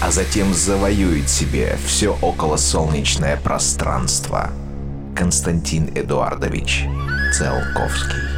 а затем завоюет себе все околосолнечное пространство. Константин Эдуардович Циолковский.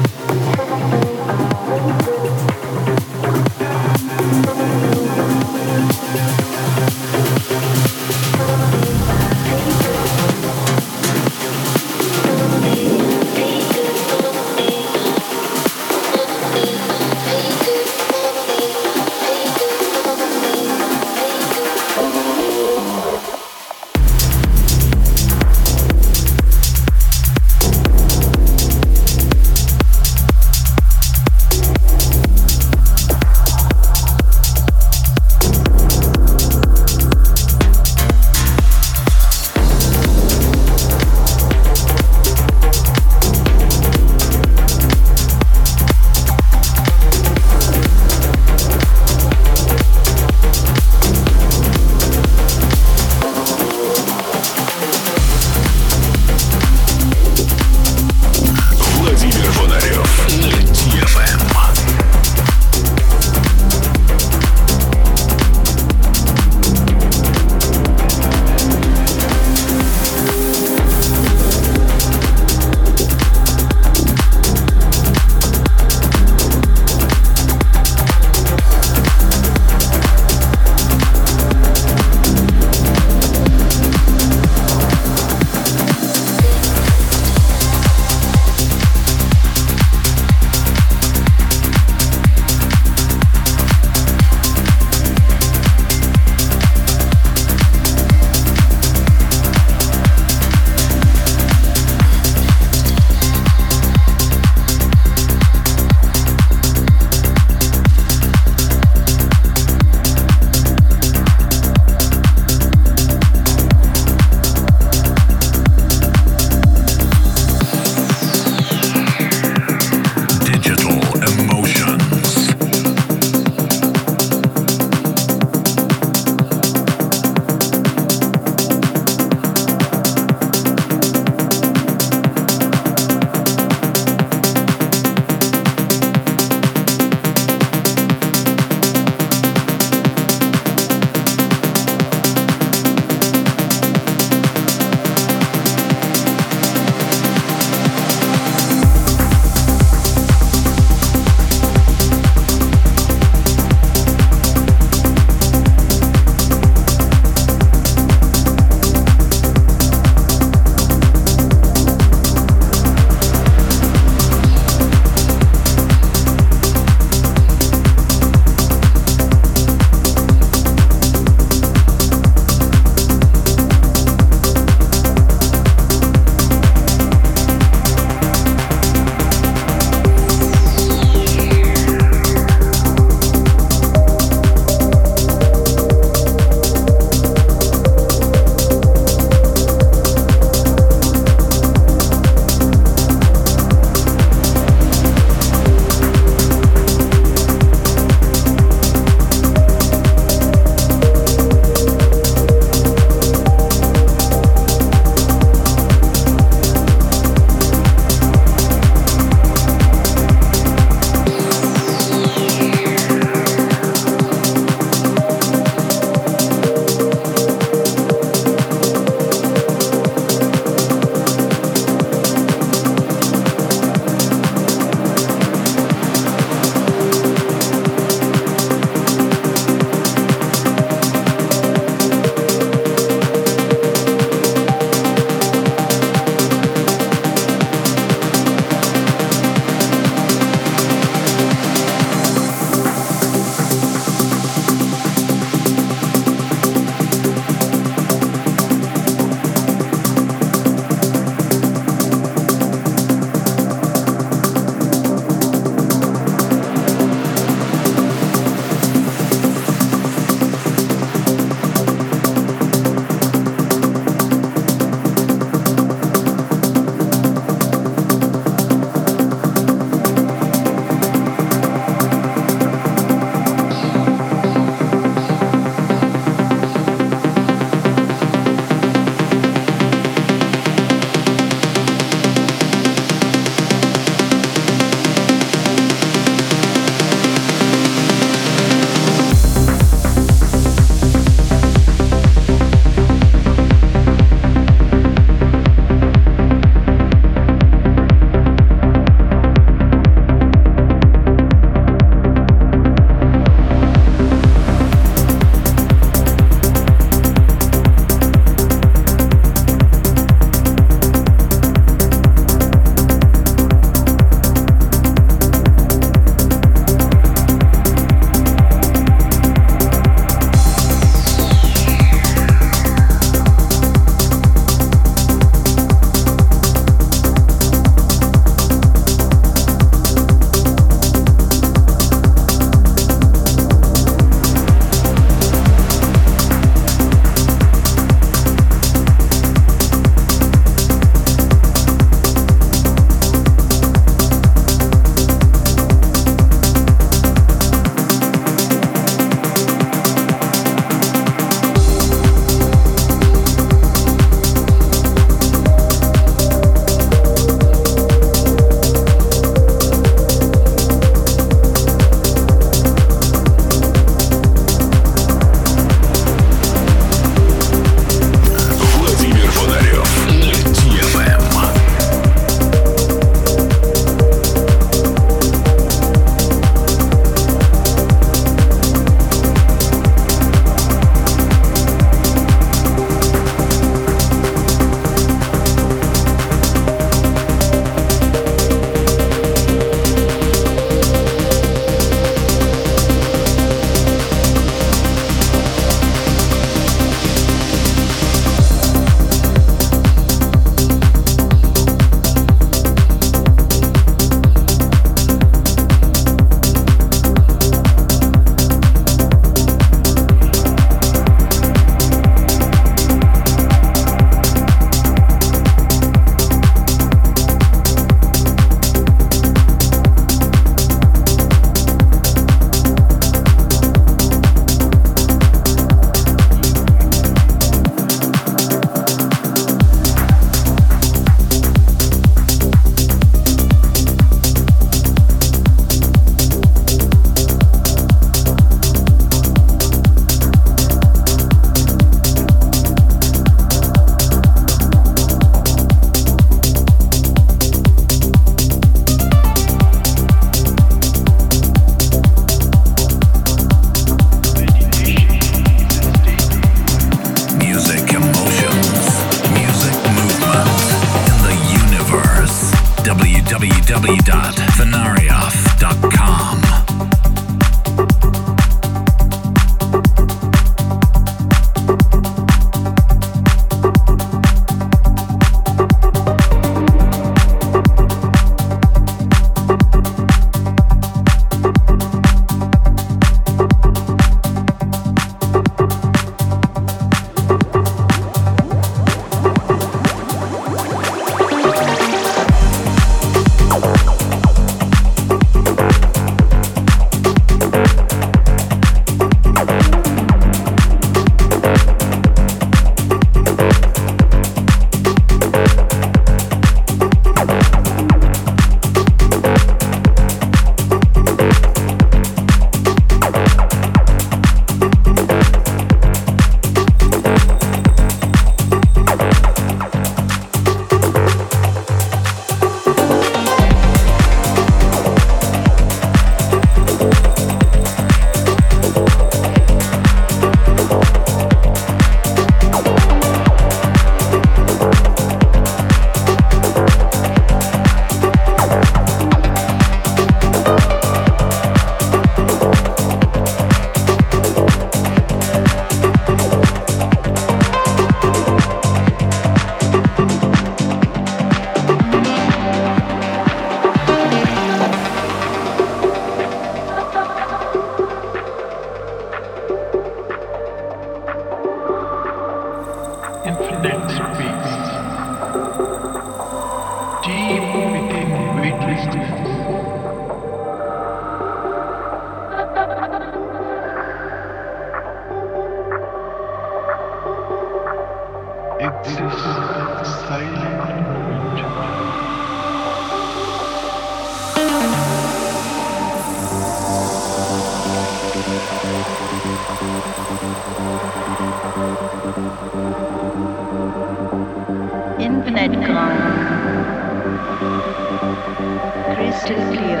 clear.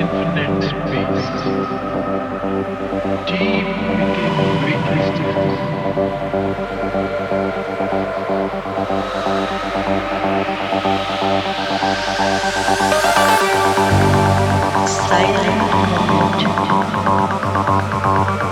Infinite space, deep. Silent moment.